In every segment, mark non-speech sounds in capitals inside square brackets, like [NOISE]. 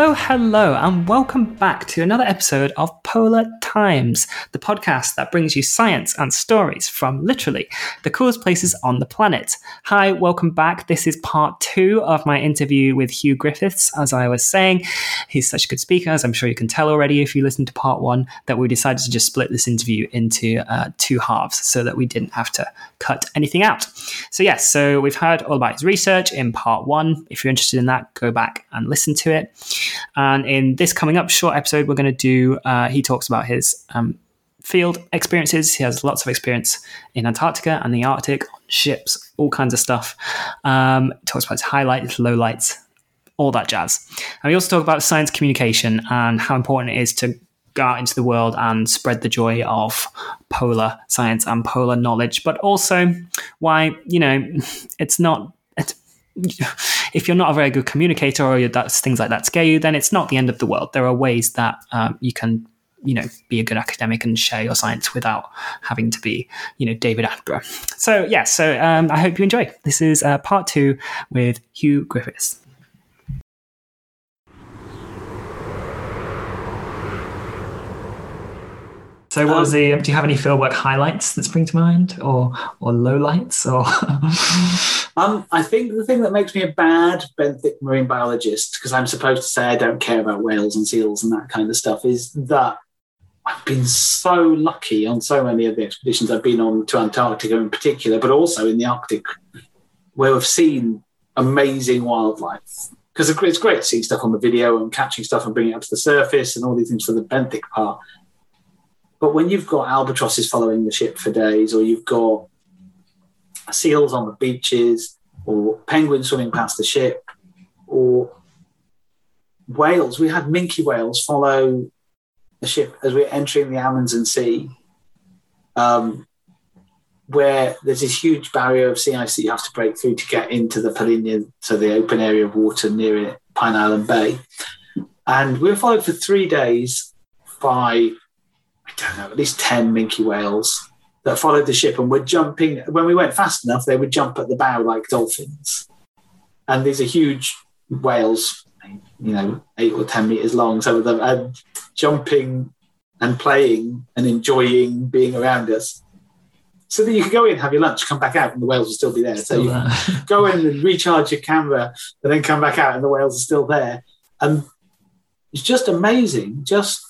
Hello, hello, and welcome back to another episode of Polar Times, the podcast that brings you science and stories from literally the coolest places on the planet. Hi, welcome back. This is part two of my interview with Hugh Griffiths. As I was saying, he's such a good speaker, as I'm sure you can tell already if you listened to part one, that we decided to just split this interview into uh, two halves so that we didn't have to cut anything out. So, yes, so we've heard all about his research in part one. If you're interested in that, go back and listen to it. And in this coming up short episode, we're going to do, uh, he talks about his um, field experiences. He has lots of experience in Antarctica and the Arctic, on ships, all kinds of stuff. Um, talks about his highlights, lowlights, all that jazz. And we also talk about science communication and how important it is to go out into the world and spread the joy of polar science and polar knowledge, but also why, you know, [LAUGHS] it's not [LAUGHS] if you're not a very good communicator or that's things like that scare you, then it's not the end of the world. There are ways that um, you can, you know, be a good academic and share your science without having to be, you know, David Attenborough. So yeah, so um, I hope you enjoy. This is uh, part two with Hugh Griffiths. So, what was um, the? Do you have any fieldwork highlights that spring to mind, or or lowlights, or? [LAUGHS] um, I think the thing that makes me a bad benthic marine biologist, because I'm supposed to say I don't care about whales and seals and that kind of stuff, is that I've been so lucky on so many of the expeditions I've been on to Antarctica in particular, but also in the Arctic, where I've seen amazing wildlife. Because it's great seeing stuff on the video and catching stuff and bringing it up to the surface and all these things for the benthic part. But when you've got albatrosses following the ship for days, or you've got seals on the beaches, or penguins swimming past the ship, or whales, we had minke whales follow the ship as we're entering the Amundsen Sea, um, where there's this huge barrier of sea ice that you have to break through to get into the Polynya, so the open area of water near Pine Island Bay. And we were followed for three days by don't know, at least 10 minke whales that followed the ship and were jumping. When we went fast enough, they would jump at the bow like dolphins. And these are huge whales, you know, eight or 10 meters long. So they're uh, jumping and playing and enjoying being around us. So that you could go in, have your lunch, come back out, and the whales will still be there. Still so you there. [LAUGHS] go in and recharge your camera, and then come back out, and the whales are still there. And it's just amazing, just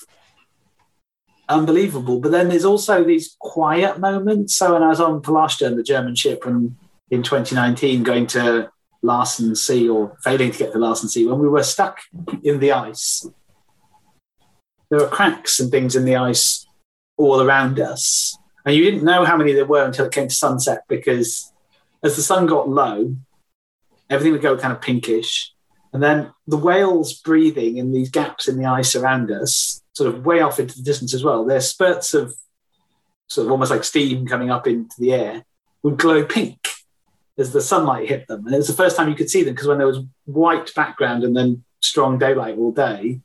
unbelievable. But then there's also these quiet moments. So when I was on Polarstern, the German ship, and in 2019 going to Larsen C or failing to get to Larsen C, when we were stuck in the ice, there were cracks and things in the ice all around us. And you didn't know how many there were until it came to sunset because as the sun got low, everything would go kind of pinkish. And then the whales breathing in these gaps in the ice around us sort of way off into the distance as well. There's spurts of sort of almost like steam coming up into the air would glow pink as the sunlight hit them. And it was the first time you could see them because when there was white background and then strong daylight all day,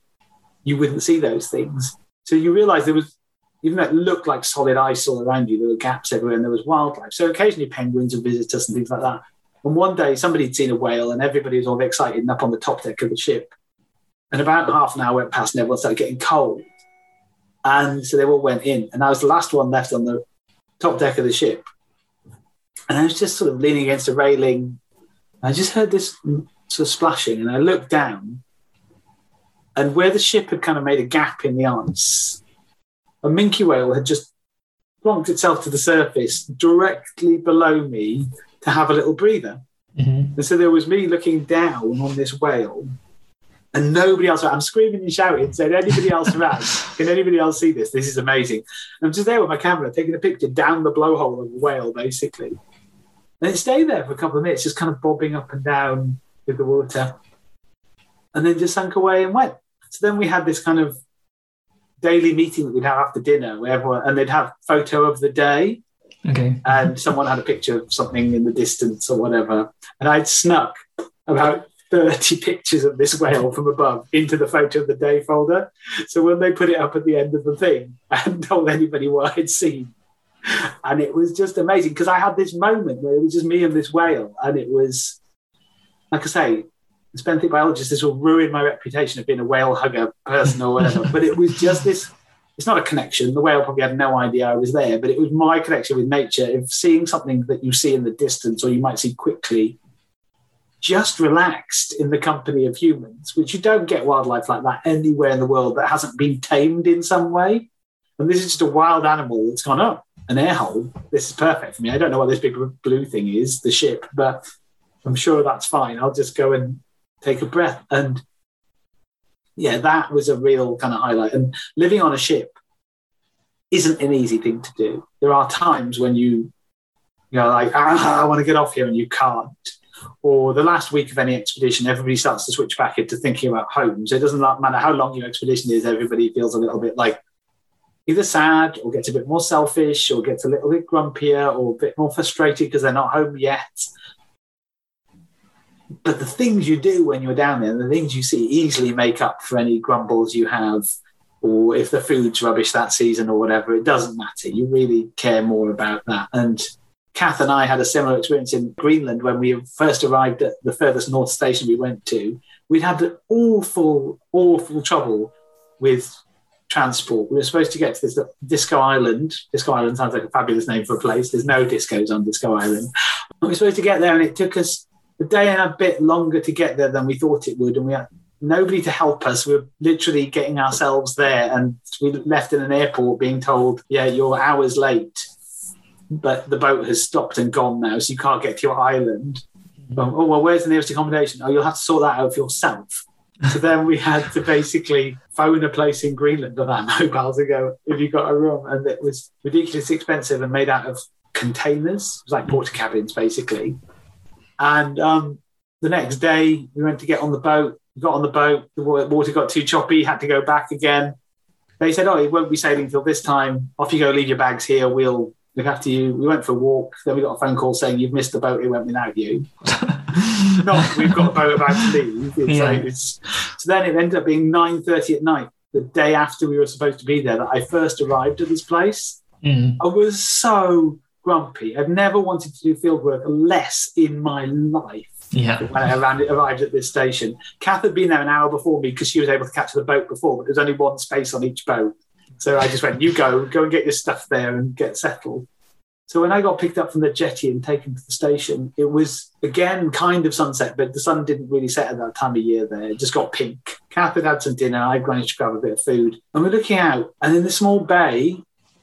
you wouldn't see those things. So you realize there was, even though it looked like solid ice all around you, there were gaps everywhere and there was wildlife. So occasionally penguins would visit us and things like that. And one day somebody had seen a whale and everybody was all excited and up on the top deck of the ship. And about half an hour went past and everyone started getting cold. And so they all went in. And I was the last one left on the top deck of the ship. And I was just sort of leaning against a railing. I just heard this sort of splashing. And I looked down. And where the ship had kind of made a gap in the ice, a minke whale had just plonked itself to the surface directly below me to have a little breather. Mm-hmm. And so there was me looking down on this whale and nobody else. I'm screaming and shouting, saying, "Anybody else around? Can anybody else see this? This is amazing!" And I'm just there with my camera, taking a picture down the blowhole of a whale, basically. And it stayed there for a couple of minutes, just kind of bobbing up and down with the water, and then just sank away and went. So then we had this kind of daily meeting that we'd have after dinner, where everyone and they'd have photo of the day. Okay. And someone had a picture of something in the distance or whatever. And I'd snuck about 30 [LAUGHS] pictures of this whale from above into the photo of the day folder. So when they put it up at the end of the thing, [LAUGHS] I hadn't told anybody what I'd seen. And it was just amazing because I had this moment where it was just me and this whale. And it was, like I say, benthic biologist, this will ruin my reputation of being a whale hugger person or whatever. [LAUGHS] but it was just this. It's not a connection. The whale probably had no idea I was there, but it was my connection with nature. If seeing something that you see in the distance or you might see quickly, just relaxed in the company of humans, which you don't get wildlife like that anywhere in the world that hasn't been tamed in some way. And this is just a wild animal that's gone up oh, an air hole. This is perfect for me. I don't know what this big blue thing is, the ship, but I'm sure that's fine. I'll just go and take a breath. And yeah, that was a real kind of highlight. And living on a ship isn't an easy thing to do. There are times when you, you know, like, ah, I want to get off here and you can't. Or the last week of any expedition, everybody starts to switch back into thinking about home. So it doesn't matter how long your expedition is, everybody feels a little bit like either sad or gets a bit more selfish or gets a little bit grumpier or a bit more frustrated because they're not home yet. But the things you do when you're down there, the things you see, easily make up for any grumbles you have, or if the food's rubbish that season or whatever. It doesn't matter. You really care more about that. And Kath and I had a similar experience in Greenland when we first arrived at the furthest north station we went to. We'd had awful, awful trouble with transport. We were supposed to get to this Disko Island. Disko Island sounds like a fabulous name for a place. There's no discos on Disko Island. We were supposed to get there, and it took us a day and a bit longer to get there than we thought it would. And we had nobody to help us. We were literally getting ourselves there, and we left in an airport being told, "Yeah, you're hours late." But the boat has stopped and gone now, so you can't get to your island. Oh well, where's the nearest accommodation? Oh, you'll have to sort that out for yourself. So then we had to basically phone a place in Greenland on our [LAUGHS] mobiles and go, "Have you got a room?" And it was ridiculously expensive and made out of containers. It was like porta cabins, basically. And um, the next day, we went to get on the boat. We got on the boat. The water got too choppy. Had to go back again. They said, "Oh, it won't be sailing till this time. Off you go. Leave your bags here. We'll look after you." We went for a walk. Then we got a phone call saying, "You've missed the boat. It went without you." [LAUGHS] Not we've got a boat about to leave. It's yeah. like, it's, so then it ended up being nine thirty at night, the day after we were supposed to be there, that I first arrived at this place. Mm. I was so grumpy. I've never wanted to do field work less in my life. Yeah. When I arrived at this station, Kath had been there an hour before me because she was able to catch the boat before, but there's only one space on each boat. So I just went, "You go, go and get your stuff there and get settled." So when I got picked up from the jetty and taken to the station, it was again kind of sunset, but the sun didn't really set at that time of year there. It just got pink. Kath had had some dinner. I managed to grab a bit of food. And we're looking out, and in the small bay,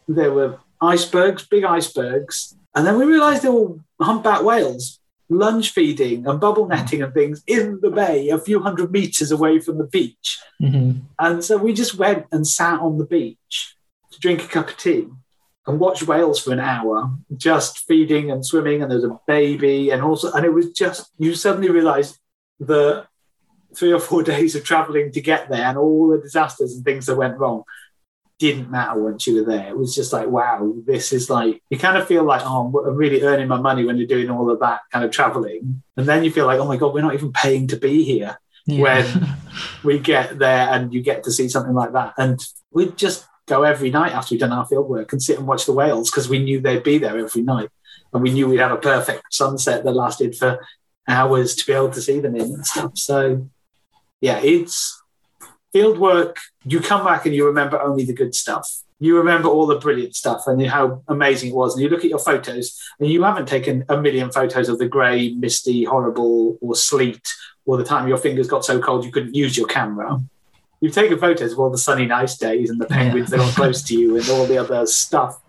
there were icebergs, big icebergs. And then we realized there were humpback whales lunge feeding and bubble netting and things in the bay a few hundred meters away from the beach. Mm-hmm. And so we just went and sat on the beach to drink a cup of tea and watch whales for an hour, just feeding and swimming, and there was a baby, and also, and it was just you suddenly realise the three or four [LAUGHS] days of travelling to get there, and all the disasters and things that went wrong didn't matter once you were there. It was just like, wow, this is like you kind of feel like, oh, I'm really earning my money when you're doing all of that kind of travelling, and then you feel like, oh my god, we're not even paying to be here. Yeah. When [LAUGHS] we get there and you get to see something like that, and we'd just go every night after we'd done our field work and sit and watch the whales because we knew they'd be there every night. And we knew we'd have a perfect sunset that lasted for hours to be able to see them in and stuff. So, yeah, it's field work. You come back and you remember only the good stuff. You remember all the brilliant stuff and how amazing it was. And you look at your photos and you haven't taken a million photos of the grey, misty, horrible, or sleet, or the time your fingers got so cold you couldn't use your camera you've taken photos of all the sunny, nice days and the penguins yeah. that are close to you and all the other stuff.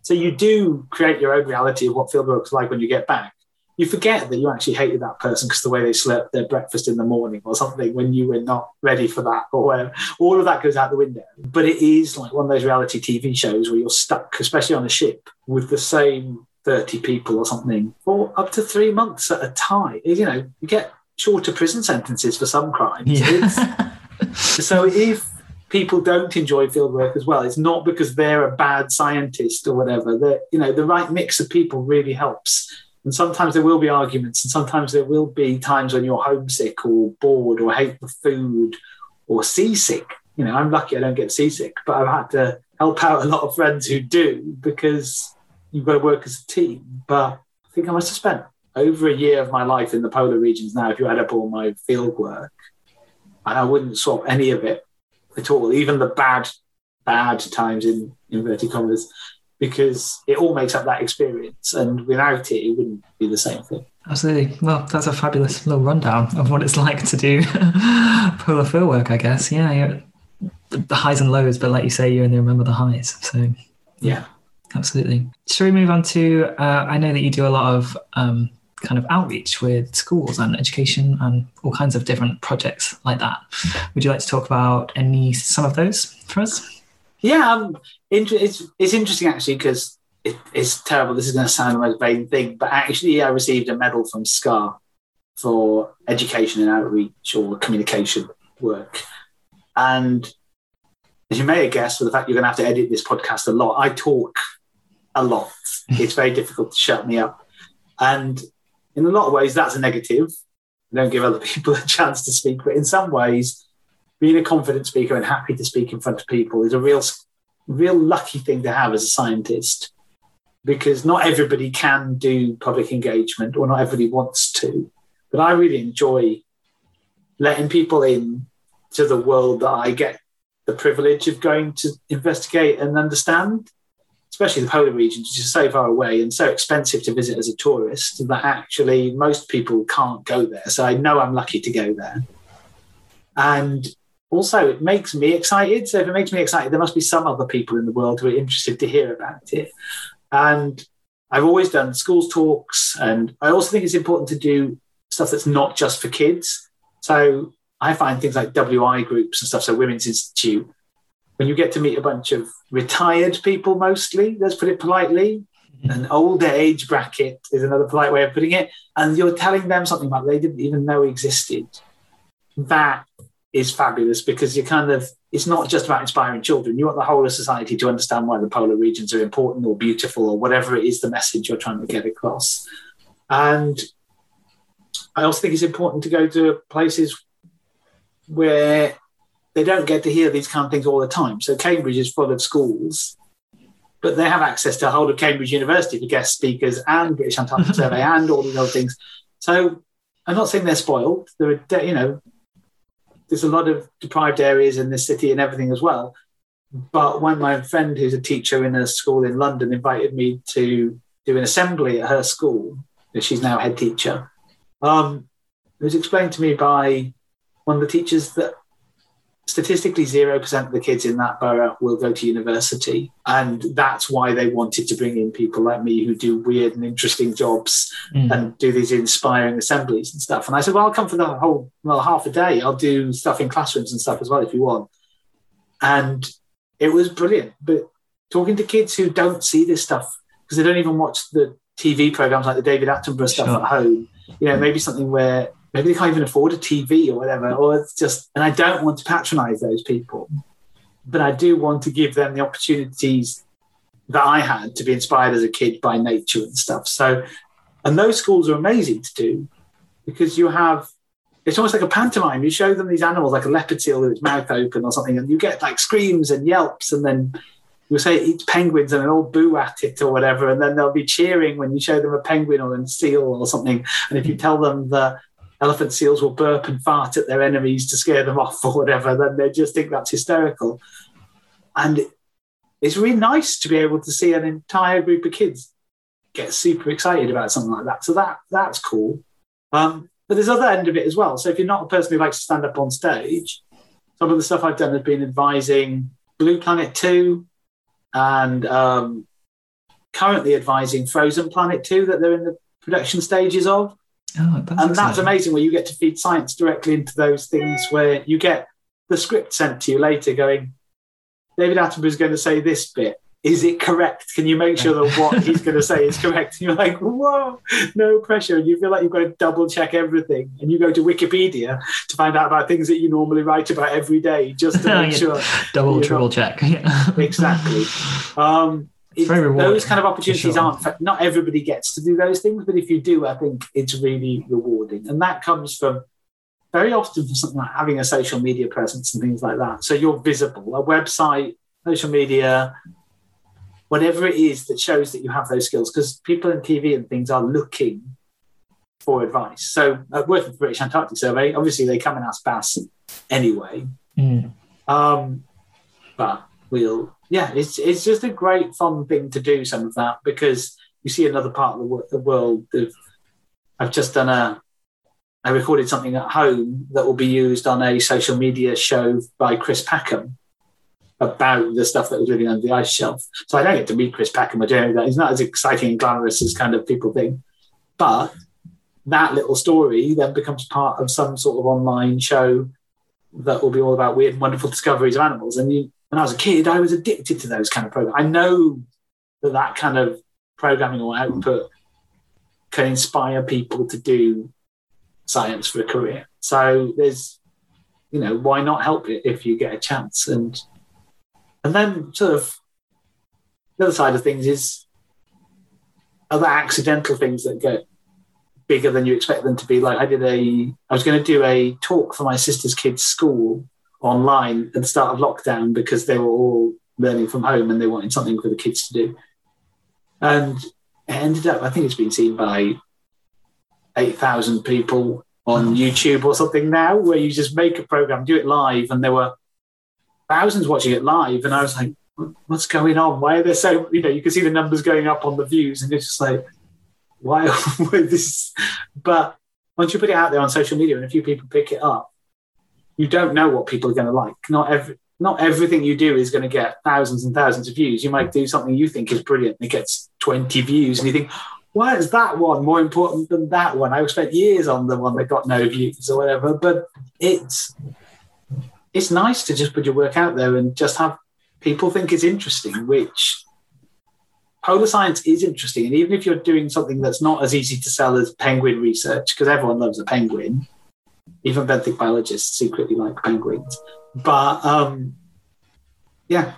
So you do create your own reality of what fieldwork's like when you get back. You forget that you actually hated that person because the way they slept their breakfast in the morning or something when you were not ready for that or whatever. All of that goes out the window. But it is like one of those reality TV shows where you're stuck, especially on a ship, with the same 30 people or something for up to three months at a time. You know, you get shorter prison sentences for some crimes. Yeah. [LAUGHS] so if people don't enjoy field work as well, it's not because they're a bad scientist or whatever. That you know, the right mix of people really helps. And sometimes there will be arguments, and sometimes there will be times when you're homesick or bored or hate the food or seasick. You know, I'm lucky I don't get seasick, but I've had to help out a lot of friends who do because you've got to work as a team. But I think I must have spent over a year of my life in the polar regions now, if you add up all my field work, and I wouldn't swap any of it at all, even the bad, bad times in inverted commas, because it all makes up that experience. And without it, it wouldn't be the same thing. Absolutely. Well, that's a fabulous little rundown of what it's [LAUGHS] like to do [LAUGHS] polar field work, I guess. Yeah, the highs and lows, but like you say, you only remember the highs. So, yeah, absolutely. Shall we move on to? Uh, I know that you do a lot of um, kind of outreach with schools and education and all kinds of different projects like that. Would you like to talk about any some of those for us? Yeah, it's it's interesting actually because it, it's terrible. This is going to sound the most vain thing, but actually, I received a medal from SCAR for education and outreach or communication work. And as you may have guessed, for the fact you're going to have to edit this podcast a lot, I talk a lot. it's very difficult to shut me up. And in a lot of ways, that's a negative. I don't give other [LAUGHS] people a chance to speak. But in some ways, being a confident speaker and happy to speak in front of people is a real, real lucky thing to have as a scientist because not everybody can do public engagement or not everybody wants to. But I really enjoy letting people in to the world that I get the privilege of going to investigate and understand especially the polar regions, which is so far away and so expensive to visit as a tourist that actually most people can't go there. So I know I'm lucky to go there. And also, it makes me excited. So if it makes me excited, there must be some other people in the world who are interested to hear about it. And I've always done schools talks, and I also think it's important to do stuff that's not just for kids. So I find things like WI groups and stuff, so Women's Institute, when you get to meet a bunch of retired people mostly, let's put it politely, mm-hmm. an older age bracket is another polite way of putting it, and you're telling them something about they didn't even know existed. That is fabulous because you kind of it's not just about inspiring children. You want the whole of society to understand why the polar regions are important or beautiful or whatever it is the message you're trying to get across. And I also think it's important to go to places where they don't get to hear these kind of things all the time. So Cambridge is full of schools, but they have access to a whole of Cambridge University for guest speakers and British Antarctic Survey [LAUGHS] and all these other things. So I'm not saying they're spoiled. There are, you know, there's a lot of deprived areas in this city and everything as well. But when my friend, who's a teacher in a school in London, invited me to do an assembly at her school, she's now head teacher, um, it was explained to me by one of the teachers that statistically 0% of the kids in that borough will go to university. And that's why they wanted to bring in people like me who do weird and interesting jobs mm. and do these inspiring assemblies and stuff. And i said well i'll come for the whole well half a day. I'll do stuff in classrooms and stuff as well if you want. And it was brilliant. But talking to kids who don't see this stuff because they don't even watch the tv programs like the david attenborough stuff sure. at home you know maybe something where maybe they can't even afford a TV or whatever, or it's just, and I don't want to patronize those people, but I do want to give them the opportunities that I had to be inspired as a kid by nature and stuff. So, and those schools are amazing to do because you have, it's almost like a pantomime. You show them these animals like a leopard seal with its mouth open or something, and you get like screams and yelps, and then you'll say it eats penguins and they'll boo at it or whatever, and then they'll be cheering when you show them a penguin or a seal or something. And if you tell them that elephant seals will burp and fart at their enemies to scare them off or whatever, then they just think that's hysterical. And it's really nice to be able to see an entire group of kids get super excited about something like that. So that that's cool. Um, but there's other end of it as well. So if you're not a person who likes to stand up on stage, some of the stuff I've done has been advising Blue Planet 2 and um, currently advising Frozen Planet 2 that they're in the production stages of. Oh, that's and that's amazing where you get to feed science directly into those things where you get the script sent to you later going, David Attenborough is going to say this bit. Is it correct? Can you make sure that what [LAUGHS] he's going to say is correct? And you're like, whoa, no pressure. And you feel like you've got to double check everything. And you go to Wikipedia to find out about things that you normally write about every day just to [LAUGHS] make yeah. sure. Double, triple not... check. [LAUGHS] exactly. Um, it, those kind of opportunities sure. aren't not everybody gets to do those things but if you do i think it's really rewarding and that comes from very often from something like having a social media presence and things like that so you're visible a website social media whatever it is that shows that you have those skills because people in tv and things are looking for advice. So, uh, working with the British Antarctic Survey, obviously they come and ask BAS anyway. Mm. Um, but we'll, yeah, it's it's just a great fun thing to do. Some of that because you see another part of the, the world. Of, I've just done a, I recorded something at home that will be used on a social media show by Chris Packham about the stuff that was living under the ice shelf. So I don't get to meet Chris Packham or do that. He's not as exciting and glamorous as kind of people think, but that little story then becomes part of some sort of online show that will be all about weird and wonderful discoveries of animals. And you, when I was a kid, I was addicted to those kind of programs. I know that that kind of programming or output can inspire people to do science for a career. So there's, you know, why not help it if you get a chance? And and then sort of the other side of things is other accidental things that get bigger than you expect them to be. Like I did a, I was going to do a talk for my sister's kids' school online at the start of lockdown because they were all learning from home and they wanted something for the kids to do. And it ended up, I think it's been seen by 8,000 people on YouTube or something now, where you just make a program, do it live, and there were thousands watching it live. And I was like, what's going on? Why are there so, you know, you can see the numbers going up on the views, and it's just like, why [LAUGHS] this? But once you put it out there on social media and a few people pick it up, you don't know what people are going to like. Not every, not everything you do is going to get thousands and thousands of views. You might do something you think is brilliant and it gets 20 views, and you think, why is that one more important than that one? I spent years on the one that got no views or whatever. But it's it's nice to just put your work out there and just have people think it's interesting, which polar science is interesting. And even if you're doing something that's not as easy to sell as penguin research, because everyone loves a penguin, even benthic biologists secretly like penguins. But um, yeah,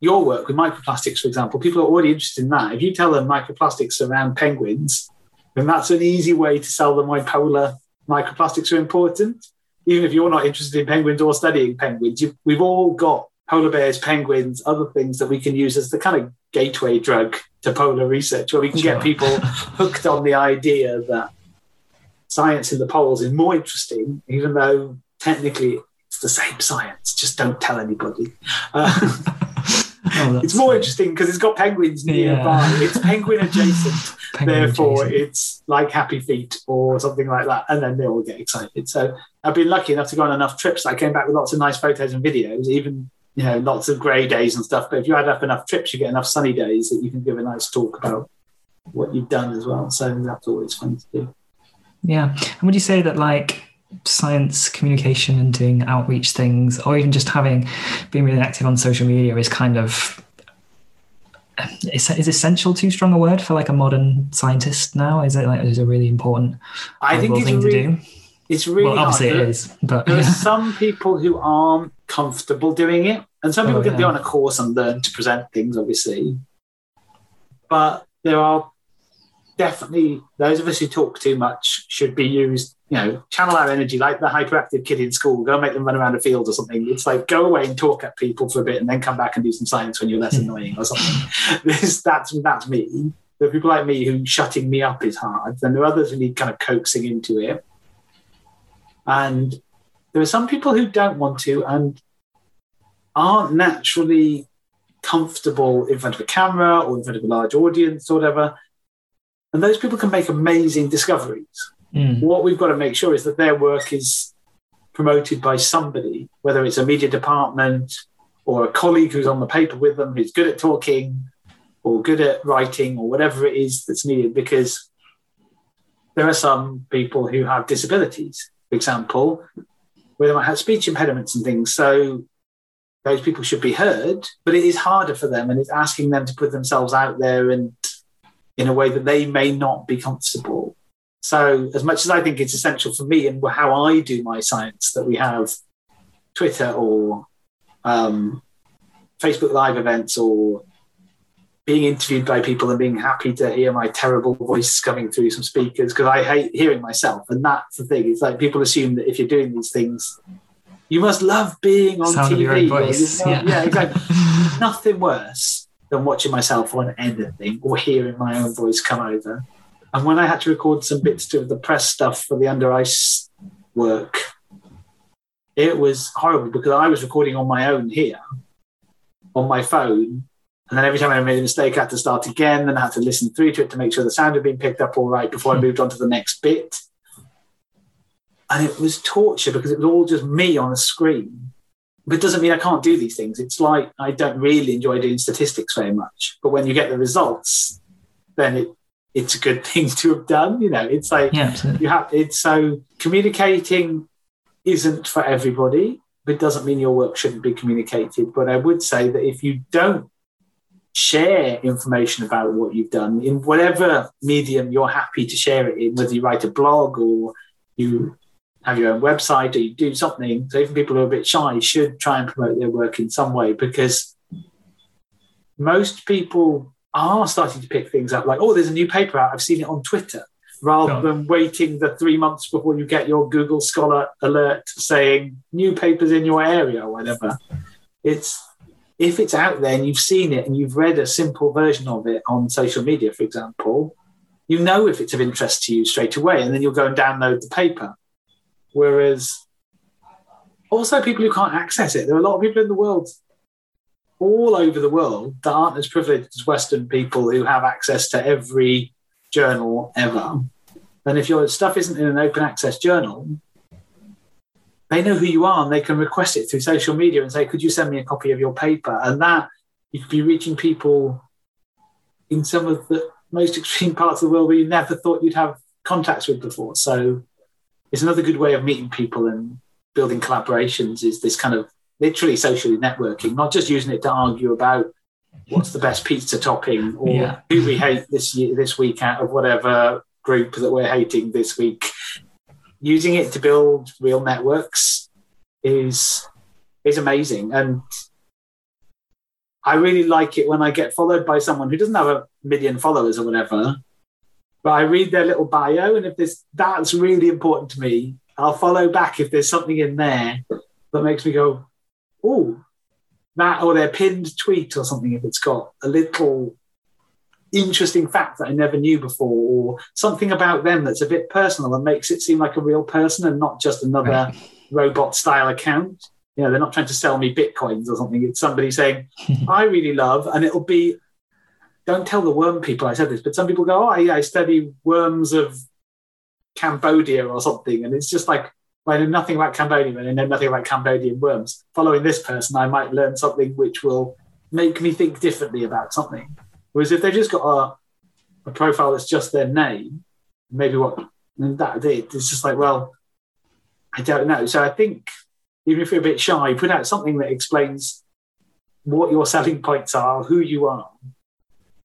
your work with microplastics, for example, people are already interested in that. If you tell them microplastics around penguins, then that's an easy way to sell them why polar microplastics are important. Even if you're not interested in penguins or studying penguins, you, we've all got polar bears, penguins, other things that we can use as the kind of gateway drug to polar research, where we can Sure. get people [LAUGHS] hooked on the idea that science in the poles is more interesting, even though technically it's the same science. Just don't tell anybody. Uh, [LAUGHS] Oh, it's more great. interesting because it's got penguins Yeah. nearby. It's penguin adjacent. [LAUGHS] Penguin Therefore, adjacent. it's like Happy Feet or something like that. And then they all get excited. So I've been lucky enough to go on enough trips. I came back with lots of nice photos and videos, even you know, lots of grey days and stuff. But if you add up enough trips, you get enough sunny days that you can give a nice talk about what you've done as well. So that's always fun to do. Yeah. And would you say that like science communication and doing outreach things, or even just having being really active on social media, is kind of is, is essential too strong a word for like a modern scientist now? Is it like is it a really important I think it's thing really, to do? it's really well, obviously hard. it is, but There are yeah. some people who aren't comfortable doing it, and some oh, people Oh, can yeah. be on a course and learn to present things, obviously. But there are definitely those of us who talk too much should be used. You know, channel our energy like the hyperactive kid in school. Go make them run around a field or something. It's like go away and talk at people for a bit, and then come back and do some science when you're less hmm. annoying or something. [LAUGHS] this that's that's me. There are people like me who shutting me up is hard. Then there are others who need kind of coaxing into it. And there are some people who don't want to and aren't naturally comfortable in front of a camera or in front of a large audience or whatever. And those people can make amazing discoveries. Mm. What we've got to make sure is that their work is promoted by somebody, whether it's a media department or a colleague who's on the paper with them, who's good at talking or good at writing or whatever it is that's needed, because there are some people who have disabilities, for example, where they might have speech impediments and things. So those people should be heard, but it is harder for them and it's asking them to put themselves out there and in a way that they may not be comfortable. So, as much as I think it's essential for me and how I do my science that we have Twitter or um, Facebook Live events or being interviewed by people and being happy to hear my terrible voice coming through some speakers because I hate hearing myself. And that's the thing. It's like people assume that if you're doing these things, you must love being on Sound of TV. your own voice. Yeah. yeah, exactly. [LAUGHS] Nothing worse than watching myself on anything or hearing my own voice come over. And when I had to record some bits to the press stuff for the under ice work, it was horrible because I was recording on my own here on my phone. And then every time I made a mistake, I had to start again. Then I had to listen through to it to make sure the sound had been picked up all right before I [LAUGHS] moved on to the next bit. And it was torture because it was all just me on a screen. But it doesn't mean I can't do these things. It's like I don't really enjoy doing statistics very much. But when you get the results, then it it's a good [LAUGHS] thing to have done. You know, it's like Yeah, you have it's so communicating isn't for everybody but it doesn't mean your work shouldn't be communicated but i would say that if you don't share information about what you've done in whatever medium you're happy to share it in whether you write a blog or you have your own website or you do something so even people who are a bit shy should try and promote their work in some way because most people are starting to pick things up like oh there's a new paper out i've seen it on twitter rather Sure. than waiting the three months before you get your Google Scholar alert saying new papers in your area or whatever. It's if it's out there and you've seen it and you've read a simple version of it on social media, for example, you know if it's of interest to you straight away, and then you'll go and download the paper. Whereas also people who can't access it, there are a lot of people in the world all over the world that aren't as privileged as Western people who have access to every journal ever. And if your stuff isn't in an open access journal, they know who you are and they can request it through social media and say, Could you send me a copy of your paper? And that you could be reaching people in some of the most extreme parts of the world where you never thought you'd have contacts with before. So it's another good way of meeting people and building collaborations is this kind of literally socially networking, not just using it to argue about what's the best pizza topping or Yeah. who we hate this year, this week out of whatever group that we're hating this week. Using it to build real networks is is amazing, and I really like it when I get followed by someone who doesn't have a million followers or whatever. But I read their little bio, and if this that's really important to me, I'll follow back if there's something in there that makes me go, "Oh, that," or their pinned tweet or something. If it's got a little interesting fact that I never knew before, or something about them that's a bit personal and makes it seem like a real person and not just another robot style account. You know, they're not trying to sell me bitcoins or something. It's somebody saying, [LAUGHS] I really love, and it'll be, don't tell the worm people I said this, but some people go, oh, yeah, I study worms of Cambodia or something. And it's just like, well, I know nothing about Cambodia and I know nothing about Cambodian worms. Following this person, I might learn something which will make me think differently about something. Whereas if they've just got a, a profile that's just their name, maybe what, and that's it. It's just like, well, I don't know. So I think even if you're a bit shy, put out something that explains what your selling points are, who you are.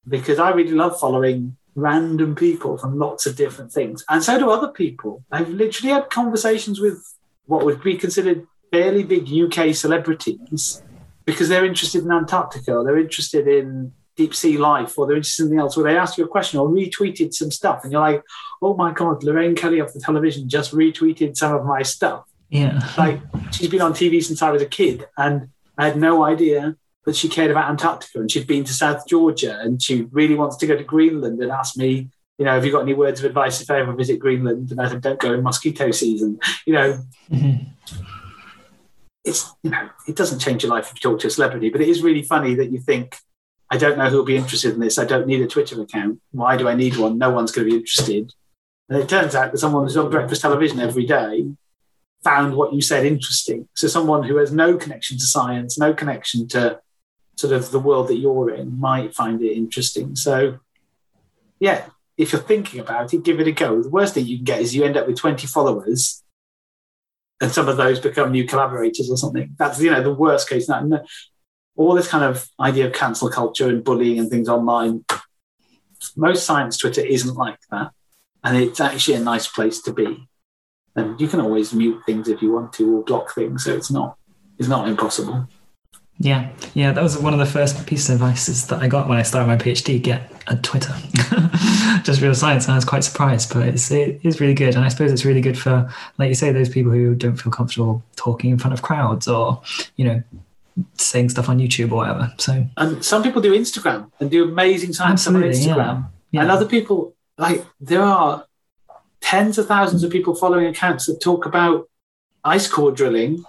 Because I really love following random people from lots of different things. And so do other people. I've literally had conversations with what would be considered fairly big UK celebrities because they're interested in Antarctica or they're interested in deep sea life or they're interested in something else where they ask you a question or retweeted some stuff and you're like, oh my God, Lorraine Kelly off the television just retweeted some of my stuff Yeah. like she's been on TV since I was a kid, and I had no idea that she cared about Antarctica, and she'd been to South Georgia, and she really wants to go to Greenland, and asked me, you know, have you got any words of advice if I ever visit Greenland? And I said, don't go in mosquito season. [LAUGHS] You know, Mhm. it's you know, it doesn't change your life if you talk to a celebrity, but it is really funny that you think. I don't know who'll be interested in this. I don't need a Twitter account. Why do I need one? No one's going to be interested. And it turns out that someone who's on breakfast television every day found what you said interesting. So someone who has no connection to science, no connection to sort of the world that you're in, might find it interesting. So, yeah, if you're thinking about it, give it a go. The worst thing you can get is you end up with 20 followers, and some of those become new collaborators or something. That's you know the worst case. Now, uh, all this kind of idea of cancel culture and bullying and things online. Most science Twitter isn't like that, and it's actually a nice place to be and you can always mute things if you want to or block things so it's not it's not impossible Yeah, yeah, that was one of the first pieces of advice that I got when I started my PhD. Get a Twitter, [LAUGHS] just real science, and I was quite surprised. But it's it is really good, and I suppose it's really good for, like you say, those people who don't feel comfortable talking in front of crowds or you know saying stuff on YouTube or whatever. So and some people do instagram and do amazing science on Absolutely, yeah. instagram yeah, and other people like there are tens of thousands of people following accounts that talk about ice core drilling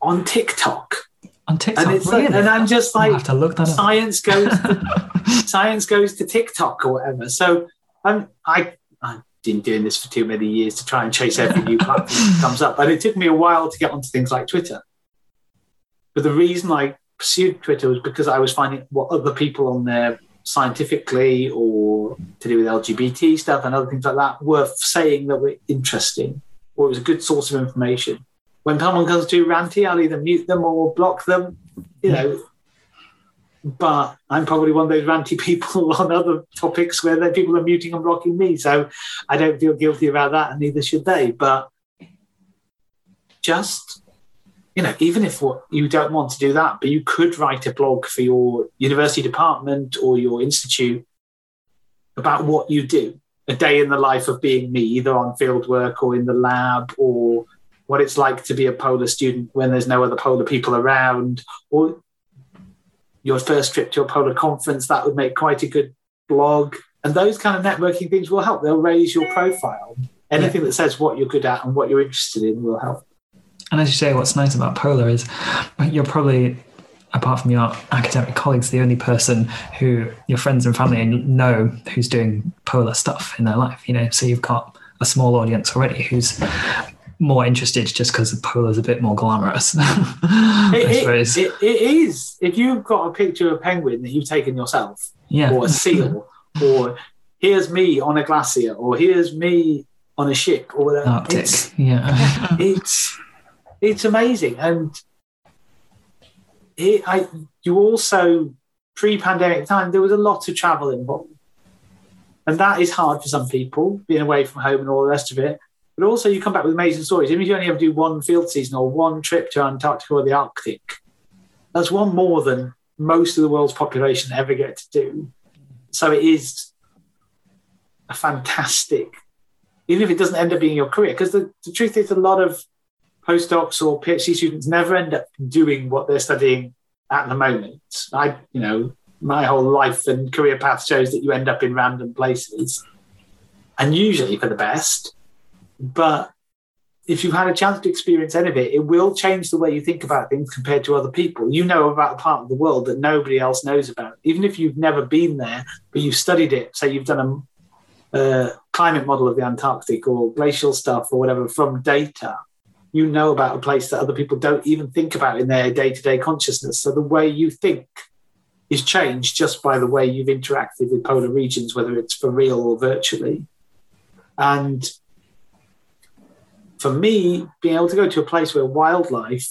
on TikTok. On TikTok, And really? like, and I'm just like, have to look that up. science goes to, [LAUGHS] science goes to TikTok or whatever. So I'm I I've been doing this for too many years to try and chase every new platform that [LAUGHS] comes up, and it took me a while to get onto things like Twitter. But the reason I pursued Twitter was because I was finding what other people on there scientifically or to do with LGBT stuff and other things like that were saying that were interesting or it was a good source of information. When someone comes too ranty, I'll either mute them or block them, you know. But I'm probably one of those ranty people [LAUGHS] on other topics where people are muting and blocking me. So I don't feel guilty about that, and neither should they. But just you know, even if what you don't want to do that, but you could write a blog for your university department or your institute about what you do, a day in the life of being me, either on field work or in the lab, or what it's like to be a polar student when there's no other polar people around, or your first trip to a polar conference, that would make quite a good blog. And those kind of networking things will help. They'll raise your profile. Anything that says what you're good at and what you're interested in will help. And as you say, what's nice about Polar is you're probably, apart from your academic colleagues, the only person who your friends and family know who's doing Polar stuff in their life. You know, so you've got a small audience already who's more interested just because the Polar's a bit more glamorous. [LAUGHS] I It, suppose. it, it, it is. If you've got a picture of a penguin that you've taken yourself, yeah. or a seal, [LAUGHS] or here's me on a glacier, or here's me on a ship, or whatever. Arctic. It's, Yeah. [LAUGHS] it's it's amazing, and it, I you also pre-pandemic time there was a lot of travel involved, and that is hard for some people being away from home and all the rest of it. But also, you come back with amazing stories. Even if you only ever do one field season or one trip to Antarctica or the Arctic, that's one more than most of the world's population ever get to do. So it is a fantastic, even if it doesn't end up being your career, because the, the truth is, a lot of postdocs or PhD students never end up doing what they're studying at the moment. I, you know, my whole life and career path shows that you end up in random places, and usually for the best. But if you've had a chance to experience any of it, it will change the way you think about things compared to other people. You know about a part of the world that nobody else knows about, even if you've never been there, but you've studied it. Say you've done a, climate model of the Antarctic or glacial stuff or whatever from data. You know about a place that other people don't even think about in their day to day consciousness. So the way you think is changed just by the way you've interacted with polar regions, whether it's for real or virtually. And for me, being able to go to a place where wildlife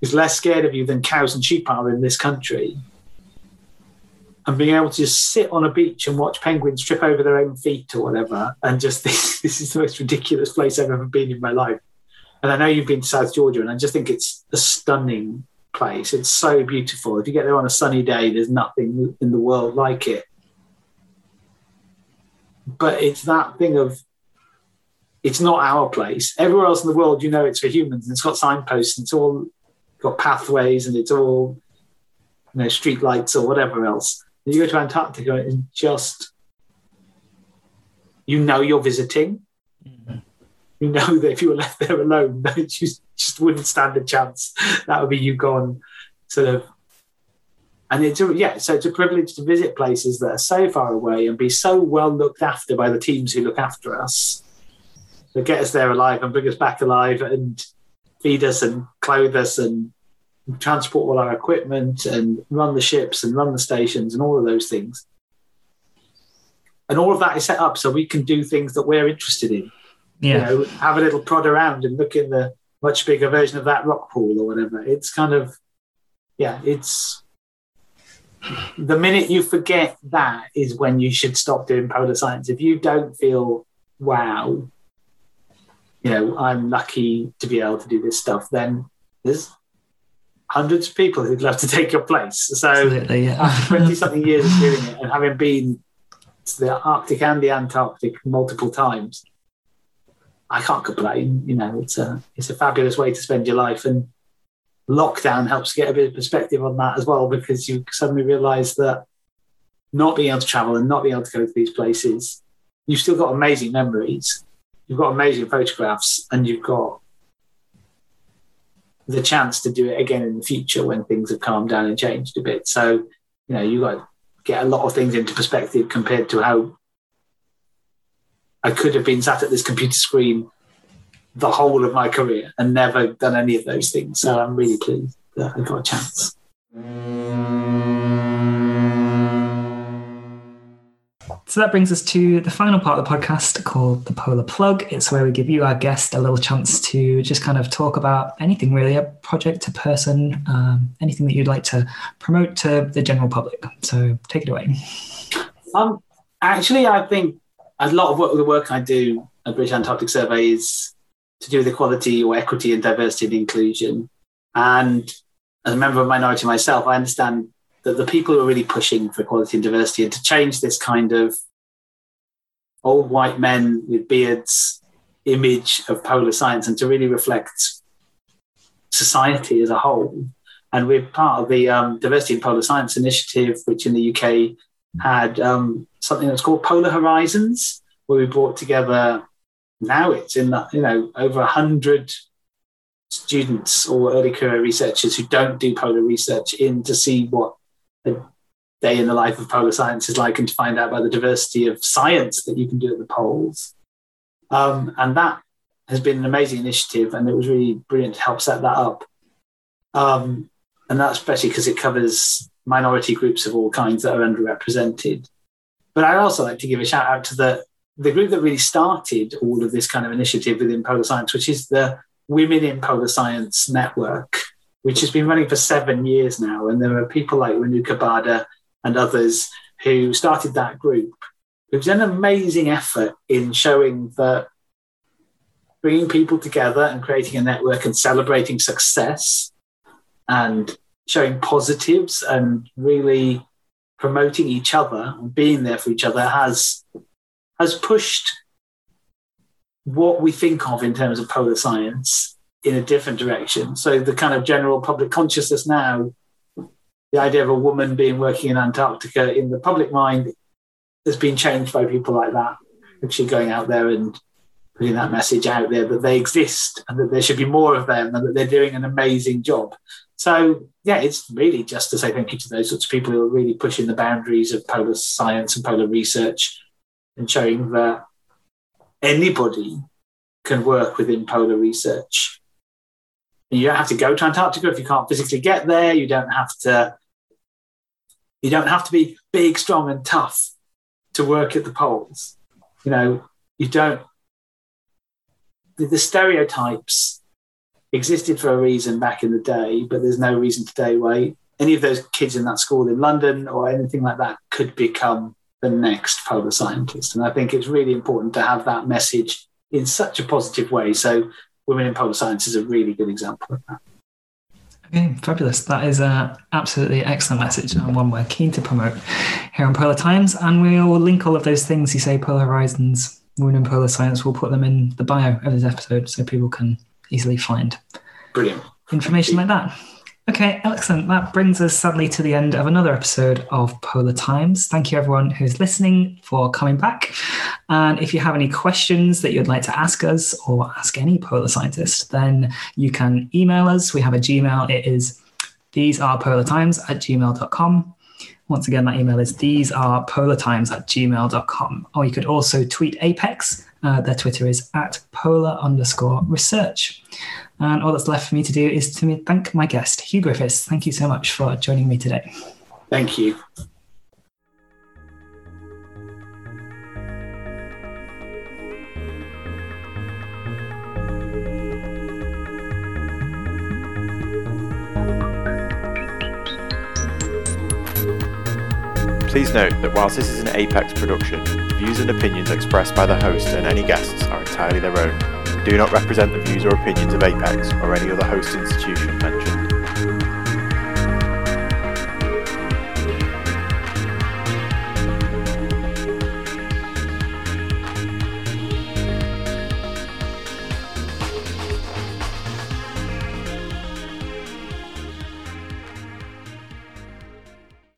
is less scared of you than cows and sheep are in this country, and being able to just sit on a beach and watch penguins trip over their own feet or whatever, and just [LAUGHS] think this is the most ridiculous place I've ever been in my life. And I know you've been to South Georgia, and I just think it's a stunning place. It's so beautiful. If you get there on a sunny day, there's nothing in the world like it. But it's that thing of it's not our place. Everywhere else in the world, you know, it's for humans. And it's got signposts. And it's all got pathways, and it's all you know street lights or whatever else. And you go to Antarctica and just you know you're visiting. Mm-hmm. You know that if you were left there alone, [LAUGHS] that you just, just wouldn't stand a chance. That would be you gone, sort of. And it's a, yeah, so it's a privilege to visit places that are so far away and be so well looked after by the teams who look after us that get us there alive and bring us back alive and feed us and clothe us and transport all our equipment and run the ships and run the stations and all of those things. And all of that is set up so we can do things that we're interested in. Yeah. You know, have a little prod around and look in the much bigger version of that rock pool or whatever. It's kind of, yeah, it's the minute you forget that is when you should stop doing polar science. If you don't feel, wow, you know, I'm lucky to be able to do this stuff, then there's hundreds of people who'd love to take your place. So Absolutely. Yeah. after 20 something years of doing it and having been to the Arctic and the Antarctic multiple times, I can't complain. You know, it's a it's a fabulous way to spend your life, and lockdown helps get a bit of perspective on that as well because you suddenly realise that not being able to travel and not being able to go to these places, you've still got amazing memories. You've got amazing photographs, and you've got the chance to do it again in the future when things have calmed down and changed a bit. So, you know, you got to get a lot of things into perspective compared to how I could have been sat at this computer screen the whole of my career and never done any of those things. So I'm really pleased that I got a chance. So that brings us to the final part of the podcast called the Polar Plug. It's where we give you, our guest, a little chance to just kind of talk about anything really, a project, a person, um, anything that you'd like to promote to the general public. So take it away. Um, actually, I think a lot of work, the work I do at British Antarctic Survey is to do with equality or equity and diversity and inclusion. And as a member of minority myself, I understand that the people who are really pushing for equality and diversity and to change this kind of old white men with beards image of polar science and to really reflect society as a whole. And we're part of the um, Diversity in Polar Science Initiative, which in the UK had um, something that's called Polar Horizons, where we brought together. Now it's in the, you know over a hundred students or early career researchers who don't do polar research in to see what day in the life of polar science is like and to find out about the diversity of science that you can do at the poles. Um, and that has been an amazing initiative, and it was really brilliant to help set that up. Um, and that's especially because it covers minority groups of all kinds that are underrepresented. But I'd also like to give a shout out to the, the group that really started all of this kind of initiative within polar science, which is the Women in Polar Science Network, which has been running for seven years now. And there are people like Renuka Badhe and others who started that group. It was an amazing effort in showing that bringing people together and creating a network and celebrating success and showing positives and really promoting each other and being there for each other has has pushed what we think of in terms of polar science in a different direction. So the kind of general public consciousness now, the idea of a woman being working in Antarctica in the public mind has been changed by people like that, actually going out there and putting that message out there that they exist and that there should be more of them and that they're doing an amazing job. So yeah, it's really just to say thank you to those sorts of people who are really pushing the boundaries of polar science and polar research and showing that anybody can work within polar research. You don't have to go to Antarctica if you can't physically get there. You don't have to. You don't have to be big, strong, and tough to work at the poles. You know, you don't. The, the stereotypes existed for a reason back in the day, but there's no reason today why any of those kids in that school in London or anything like that could become the next polar scientist. And I think it's really important to have that message in such a positive way. So, Women in Polar Science is a really good example of that. Okay, fabulous. That is an absolutely excellent message and one we're keen to promote here on Polar Times. And we will link all of those things you say, Polar Horizons, Women in Polar Science, we'll put them in the bio of this episode so people can easily find Brilliant. information like that. Okay, excellent. That brings us sadly to the end of another episode of Polar Times. Thank you, everyone who's listening, for coming back. And if you have any questions that you'd like to ask us or ask any polar scientist, then you can email us. We have a Gmail. It is these are polar times at gmail.com. Once again, that email is these are polar times at gmail.com. Or you could also tweet APECS. Uh, their Twitter is at polar underscore research. And all that's left for me to do is to thank my guest, Hugh Griffiths. Thank you so much for joining me today. Thank you. Please note that whilst this is an APECS production, views and opinions expressed by the host and any guests are entirely their own do not represent the views or opinions of APECS or any other host institution mentioned.